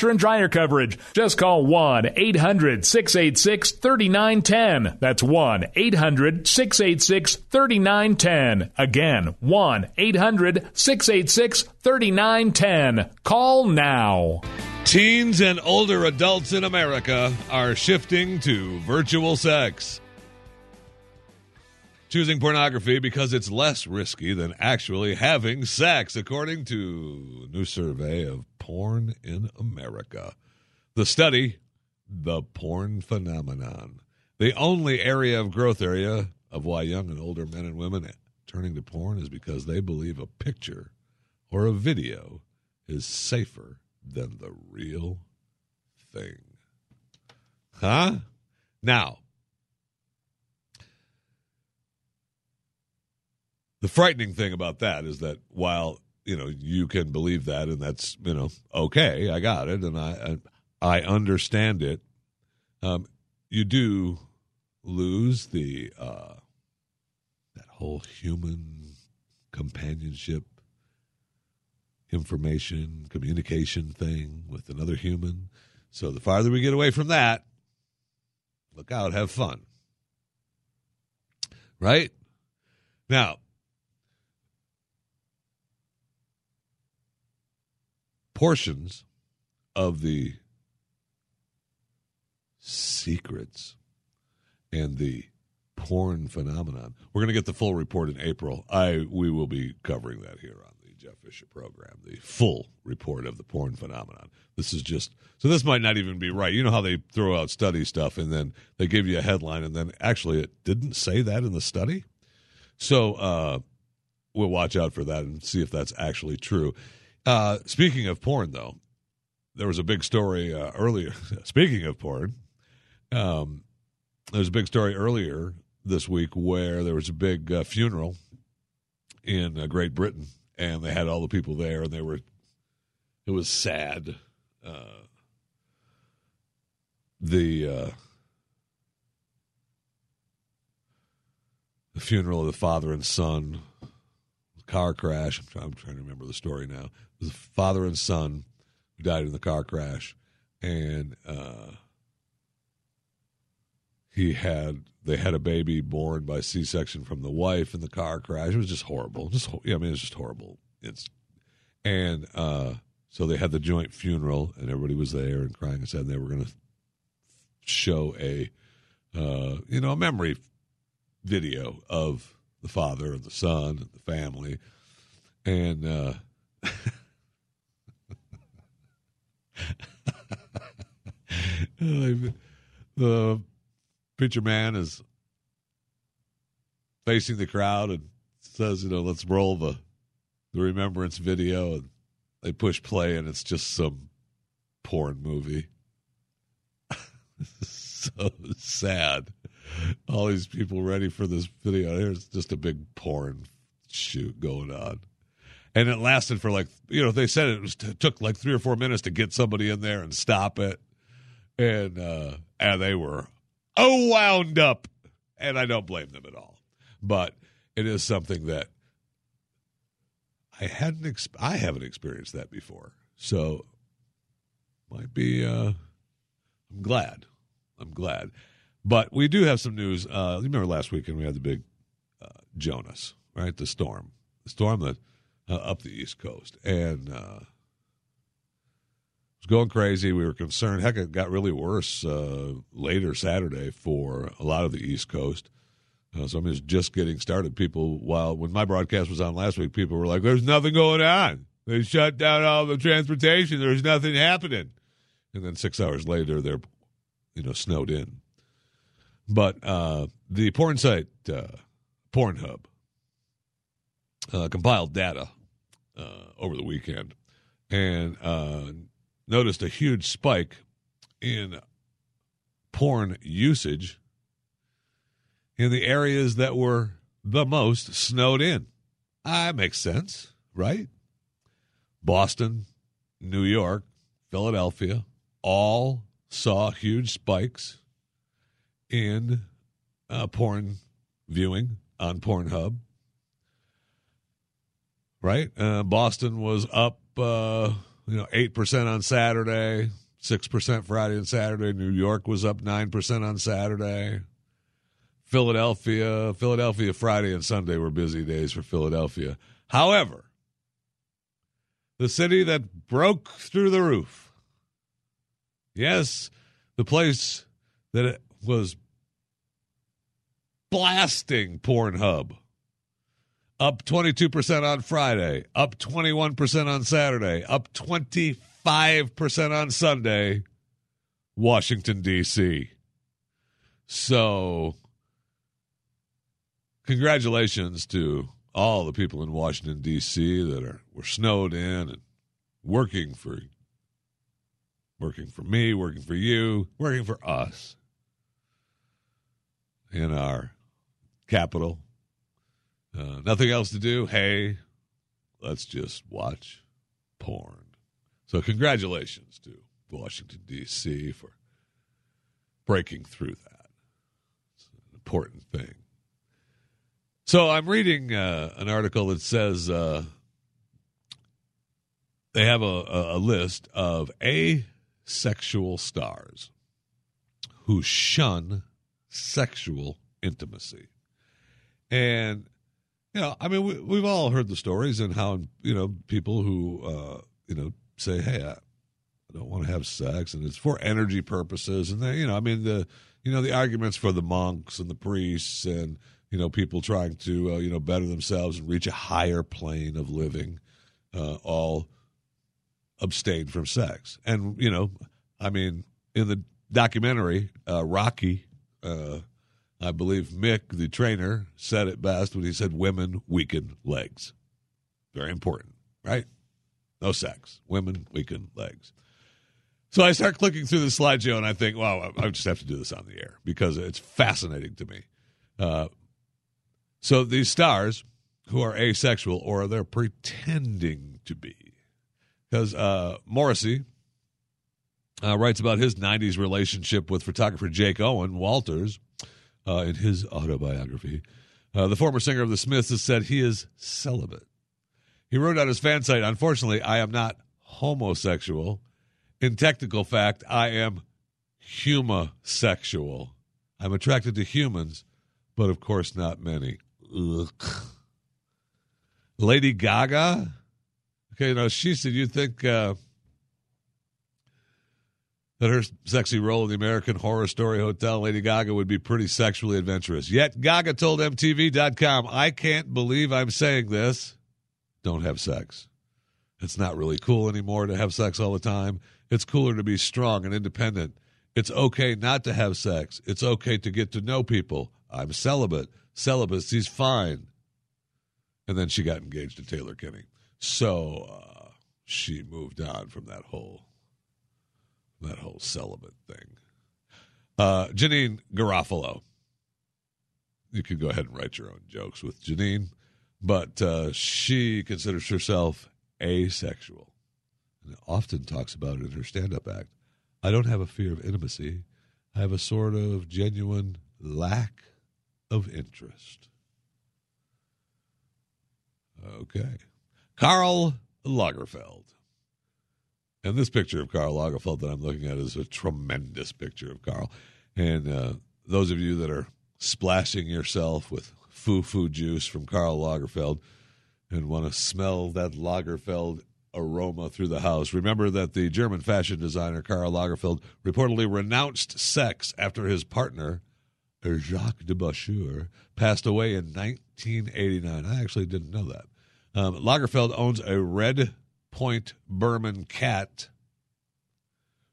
washer and dryer coverage. Just call 1 800 686 3910. That's 1 800 686 3910. Again, 1 800 686 3910. Call now. Teens and older adults in America are shifting to virtual sex. Choosing pornography because it's less risky than actually having sex, according to a new survey of porn in America. The study, The Porn Phenomenon, the only area of growth area of why young and older men and women turning to porn is because they believe a picture or a video is safer than the real thing. Huh? Now, the frightening thing about that is that while you know you can believe that and that's you know okay i got it and i i, understand it um, you do lose the uh, that whole human companionship information communication thing with another human. So the farther we get away from that look out have fun. Right? Now portions of the secrets and the porn phenomenon. We're going to get the full report in April. I we will be covering that here on the Jeff Fisher program, the full report of the porn phenomenon. This is just so this might not even be right. You know how they throw out study stuff and then they give you a headline and then actually it didn't say that in the study. So uh, we'll watch out for that and see if that's actually true. Uh, speaking of porn, though, there was a big story uh, earlier. speaking of porn, um, there was a big story earlier this week where there was a big uh, funeral in uh, Great Britain, and they had all the people there, and they were. It was sad. Uh, the uh, the funeral of the father and son car crash. I'm trying, I'm trying, to remember the story now. It was a father and son who died in the car crash, and uh, he had they had a baby born by C-section from the wife in the car crash. It was just horrible. Just yeah, I mean, it's just horrible. It's and uh, so they had the joint funeral, and everybody was there and crying and said they were going to show a uh, you know a memory video of the father and the son and the family. And uh, the preacher man is facing the crowd and says, you know, let's roll the the remembrance video and they push play and it's just some porn movie. so sad all these people ready for this video. There's just a big porn shoot going on. And it lasted for like, you know, they said it was it took like three or four minutes to get somebody in there and stop it. And, uh, and they were oh wound up. And I don't blame them at all. But it is something that I hadn't, I haven't experienced that before. So might be, uh, I'm glad. I'm glad. But we do have some news. Uh, you remember last weekend we had the big uh, Jonas, right? The storm, the storm that uh, up the East Coast, and uh, it was going crazy. We were concerned. Heck, it got really worse uh, later Saturday for a lot of the East Coast. Uh, so I mean, it's just getting started. People, while when my broadcast was on last week, people were like, "There's nothing going on. They shut down all the transportation. There's nothing happening." and then six hours later they're, you know, snowed in. But uh, the porn site uh, Pornhub uh, compiled data uh, over the weekend and uh, noticed a huge spike in porn usage in the areas that were the most snowed in. Ah, makes sense, right? Boston, New York, Philadelphia, all saw huge spikes in uh, porn viewing on Pornhub. Right? Uh, Boston was up, uh, you know, 8% on Saturday, 6% Friday and Saturday. New York was up 9% on Saturday. Philadelphia, Philadelphia Friday and Sunday were busy days for Philadelphia. However, the city that broke through the roof. Yes, the place that was blasting Pornhub. Up 22% on Friday, up 21% on Saturday, up 25% on Sunday, Washington, D.C. So congratulations to all the people in Washington D.C. that are were snowed in and working for working for me, working for you, working for us in our capital. Uh, nothing else to do. Hey, let's just watch porn. So congratulations to Washington D.C. for breaking through that. It's an important thing. So I'm reading uh, an article that says uh, they have a, a list of asexual stars who shun sexual intimacy. And, you know, I mean, we, we've all heard the stories and how, you know, people who, uh, you know, say, hey, I, I don't want to have sex and it's for energy purposes. And, they, you know, I mean, the, you know, the arguments for the monks and the priests and, you know, people trying to, uh, you know, better themselves and reach a higher plane of living, uh, all abstain from sex. And, you know, I mean, in the documentary, uh, Rocky, uh, I believe Mick, the trainer, said it best when he said, women weaken legs. Very important, right? No sex. Women weaken legs. So I start clicking through the slideshow and I think, wow, I just have to do this on the air because it's fascinating to me. Uh, so these stars who are asexual or they're pretending to be, because uh, Morrissey uh, writes about his 90s relationship with photographer Jake Owen Walters uh, in his autobiography. Uh, the former singer of the Smiths has said he is celibate. He wrote on his fan site, Unfortunately, I am not homosexual. In technical fact, I am humasexual. I'm attracted to humans, but of course not many. Ugh. Lady Gaga. Okay, now she said you think uh, that her sexy role in the American Horror Story Hotel, Lady Gaga, would be pretty sexually adventurous. Yet Gaga told MTV.com, I can't believe I'm saying this. Don't have sex. It's not really cool anymore to have sex all the time. It's cooler to be strong and independent. It's okay not to have sex. It's okay to get to know people. I'm celibate. Celibacy's fine. And then she got engaged to Taylor Kinney. So uh, she moved on from that whole that whole celibate thing. Uh, Janeane Garofalo. You can go ahead and write your own jokes with Janeane, but uh, she considers herself asexual and often talks about it in her stand up act. I don't have a fear of intimacy. I have a sort of genuine lack of interest. Okay. Karl Lagerfeld. And this picture of Karl Lagerfeld that I'm looking at is a tremendous picture of Karl. And uh, those of you that are splashing yourself with foo foo juice from Karl Lagerfeld and want to smell that Lagerfeld aroma through the house, remember that the German fashion designer Karl Lagerfeld reportedly renounced sex after his partner, Jacques de Bascher, passed away in 1989. I actually didn't know that. Um, Lagerfeld owns a red point Birman cat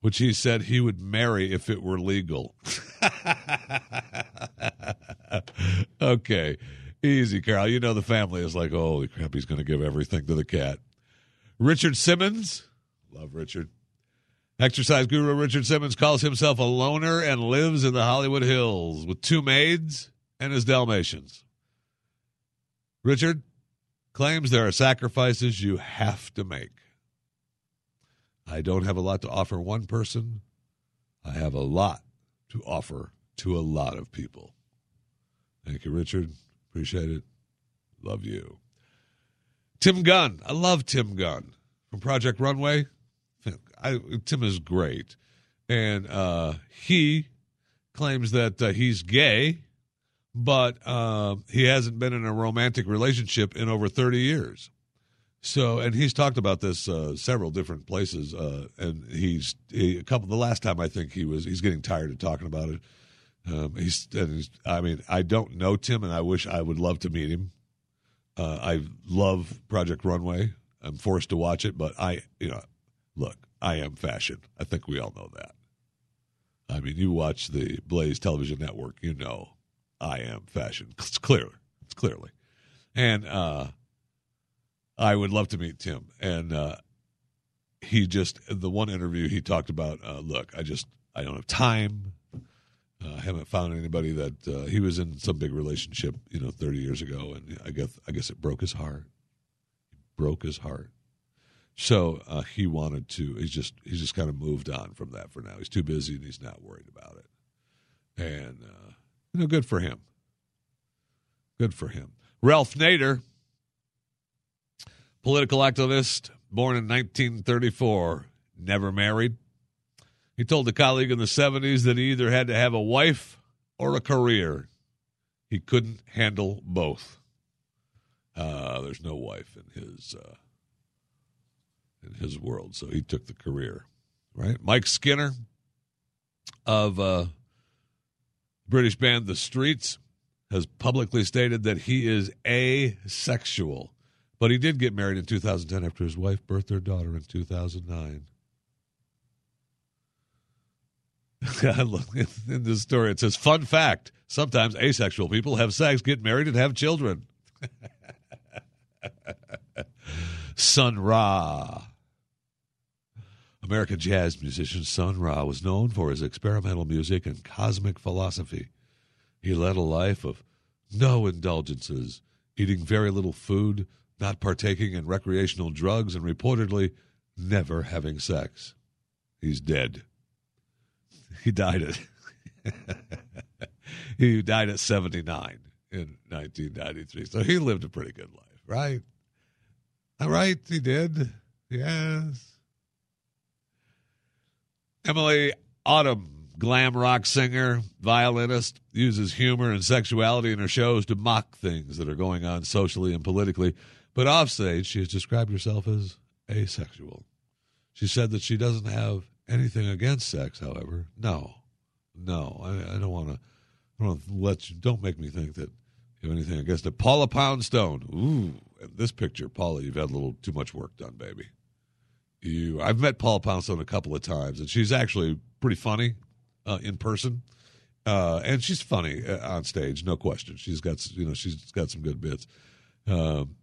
which he said he would marry if it were legal. okay. Easy, Karl. You know the family is like, holy crap, he's going to give everything to the cat. Richard Simmons. Love Richard. Exercise guru Richard Simmons calls himself a loner and lives in the Hollywood Hills with two maids and his Dalmatians. Richard claims there are sacrifices you have to make. I don't have a lot to offer one person. I have a lot to offer to a lot of people. Thank you, Richard. Appreciate it. Love you. Tim Gunn. I love Tim Gunn from Project Runway. I, Tim is great. And uh, he claims that uh, he's gay, but uh, he hasn't been in a romantic relationship in over 30 years. So, and he's talked about this uh, several different places, uh, and he's he, a couple. The last time I think he was, he's getting tired of talking about it. Um, he's, he's, I mean, I don't know Tim, and I wish I would love to meet him. Uh, I love Project Runway. I'm forced to watch it, but I, you know, look, I am fashion. I think we all know that. I mean, you watch the Blaze Television Network, you know, I am fashion. It's clearly, it's clearly, and uh, I would love to meet Tim. And uh, he just the one interview he talked about. Uh, look, I just I don't have time. Uh, I haven't found anybody that uh, he was in some big relationship, you know, 30 years ago, and I guess I guess it broke his heart. broke his heart. So uh, he wanted to. He's just he's just kind of moved on from that for now. He's too busy and he's not worried about it. And uh, you know, good for him. Good for him. Ralph Nader Political activist, born in 1934, never married. He told a colleague in the 70s that he either had to have a wife or a career. He couldn't handle both. Uh, there's no wife in his uh, in his world, so he took the career. Right, Mike Skinner of uh, British band The Streets has publicly stated that he is asexual. But he did get married in 2010 after his wife birthed their daughter in 2009. in this story, it says, fun fact sometimes asexual people have sex, get married, and have children. Sun Ra. American jazz musician Sun Ra was known for his experimental music and cosmic philosophy. He led a life of no indulgences, eating very little food, not partaking in recreational drugs, and reportedly never having sex. He's dead. He died at he died at 79 in 1993. So he lived a pretty good life, right? All right, he did. Yes. Emilie Autumn, glam rock singer, violinist, uses humor and sexuality in her shows to mock things that are going on socially and politically. But offstage, she has described herself as asexual. She said that she doesn't have anything against sex, however. No, no, I, I don't want to. I don't let you. Don't make me think that you have anything against it. Paula Poundstone. Ooh, this picture, Paula, you've had a little too much work done, baby. You, I've met Paula Poundstone a couple of times, and she's actually pretty funny uh, in person, uh, and she's funny uh, on stage, no question. She's got, you know, she's got some good bits. Um,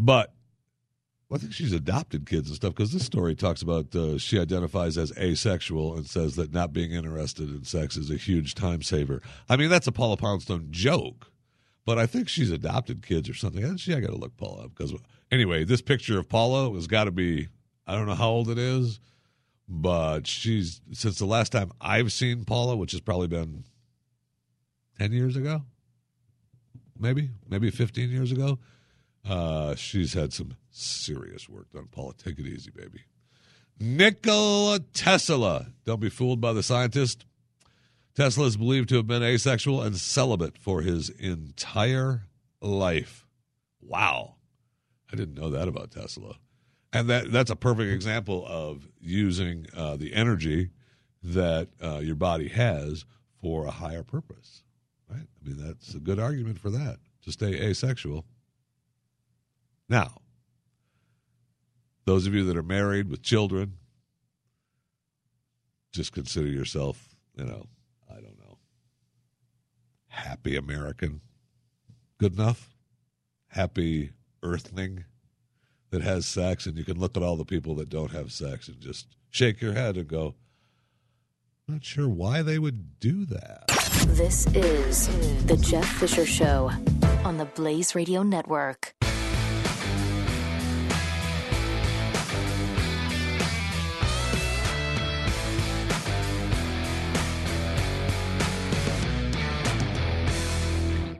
But I think she's adopted kids and stuff because this story talks about uh, she identifies as asexual and says that not being interested in sex is a huge time saver. I mean, that's a Paula Poundstone joke, but I think she's adopted kids or something. She, I got to look Paula up because anyway, this picture of Paula has got to be I don't know how old it is, but she's since the last time I've seen Paula, which has probably been ten years ago, maybe maybe fifteen years ago uh, she's had some serious work done. Paula, take it easy, baby. Nikola Tesla. Don't be fooled by the scientist. Tesla is believed to have been asexual and celibate for his entire life. Wow. I didn't know that about Tesla. And that that's a perfect example of using uh, the energy that uh, your body has for a higher purpose. Right? I mean, that's a good argument for that to stay asexual. Now, Those of you that are married with children, just consider yourself, you know, know, happy American. Good enough? Happy earthling that has sex, and you can look at all the people that don't have sex and just shake your head and go, not sure why they would do that. This is The Jeff Fisher Show on the Blaze Radio Network.